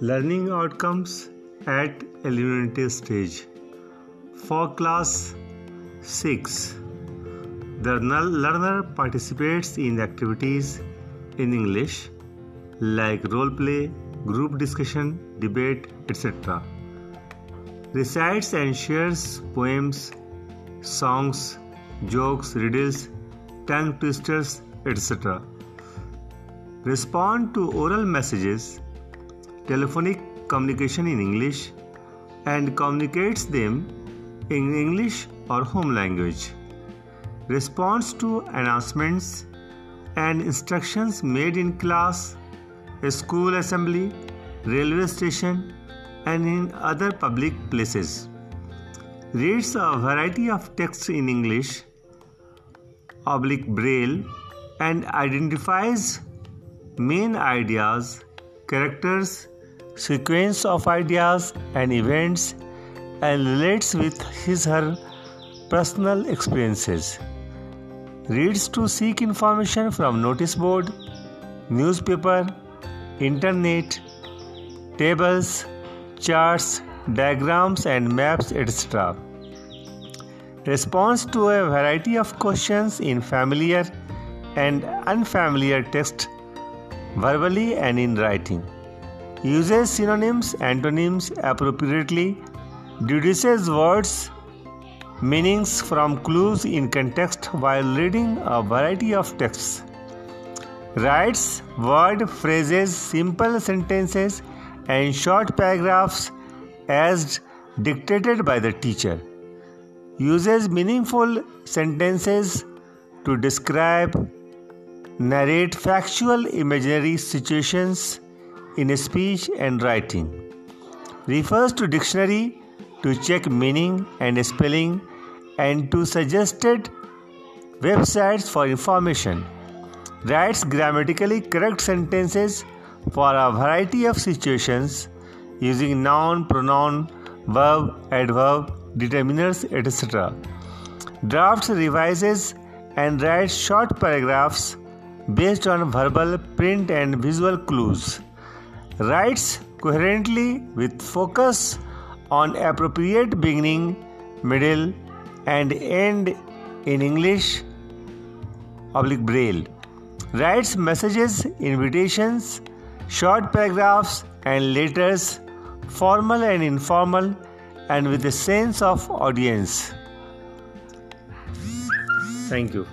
Learning outcomes at elementary stage. For class 6, the learner participates in activities in English like role play, group discussion, debate, etc. Recites and shares poems, songs, jokes, riddles, tongue twisters, etc. Respond to oral messages telephonic communication in English and communicates them in English or home language. Responds to announcements and instructions made in class, school assembly, railway station, and in other public places. Reads a variety of texts in English, oblique braille, and identifies main ideas, characters, sequence of ideas and events and relates with his her personal experiences. Reads to seek information from notice board newspaper internet tables charts diagrams and maps etc responds to a variety of questions in familiar and unfamiliar text verbally and in writing uses synonyms, antonyms appropriately, deduces words, meanings from clues in context while reading a variety of texts, writes word phrases, simple sentences, and short paragraphs as dictated by the teacher, uses meaningful sentences to describe, narrate factual imaginary situations in speech and writing. Refers to dictionary to check meaning and spelling and to suggested websites for information. Writes grammatically correct sentences for a variety of situations using noun, pronoun, verb, adverb, determiners, etc. Drafts, revises, and writes short paragraphs based on verbal, print, and visual clues writes coherently with focus on appropriate beginning, middle, and end in English oblique braille. Writes messages, invitations, short paragraphs, and letters, formal and informal, and with a sense of audience. Thank you.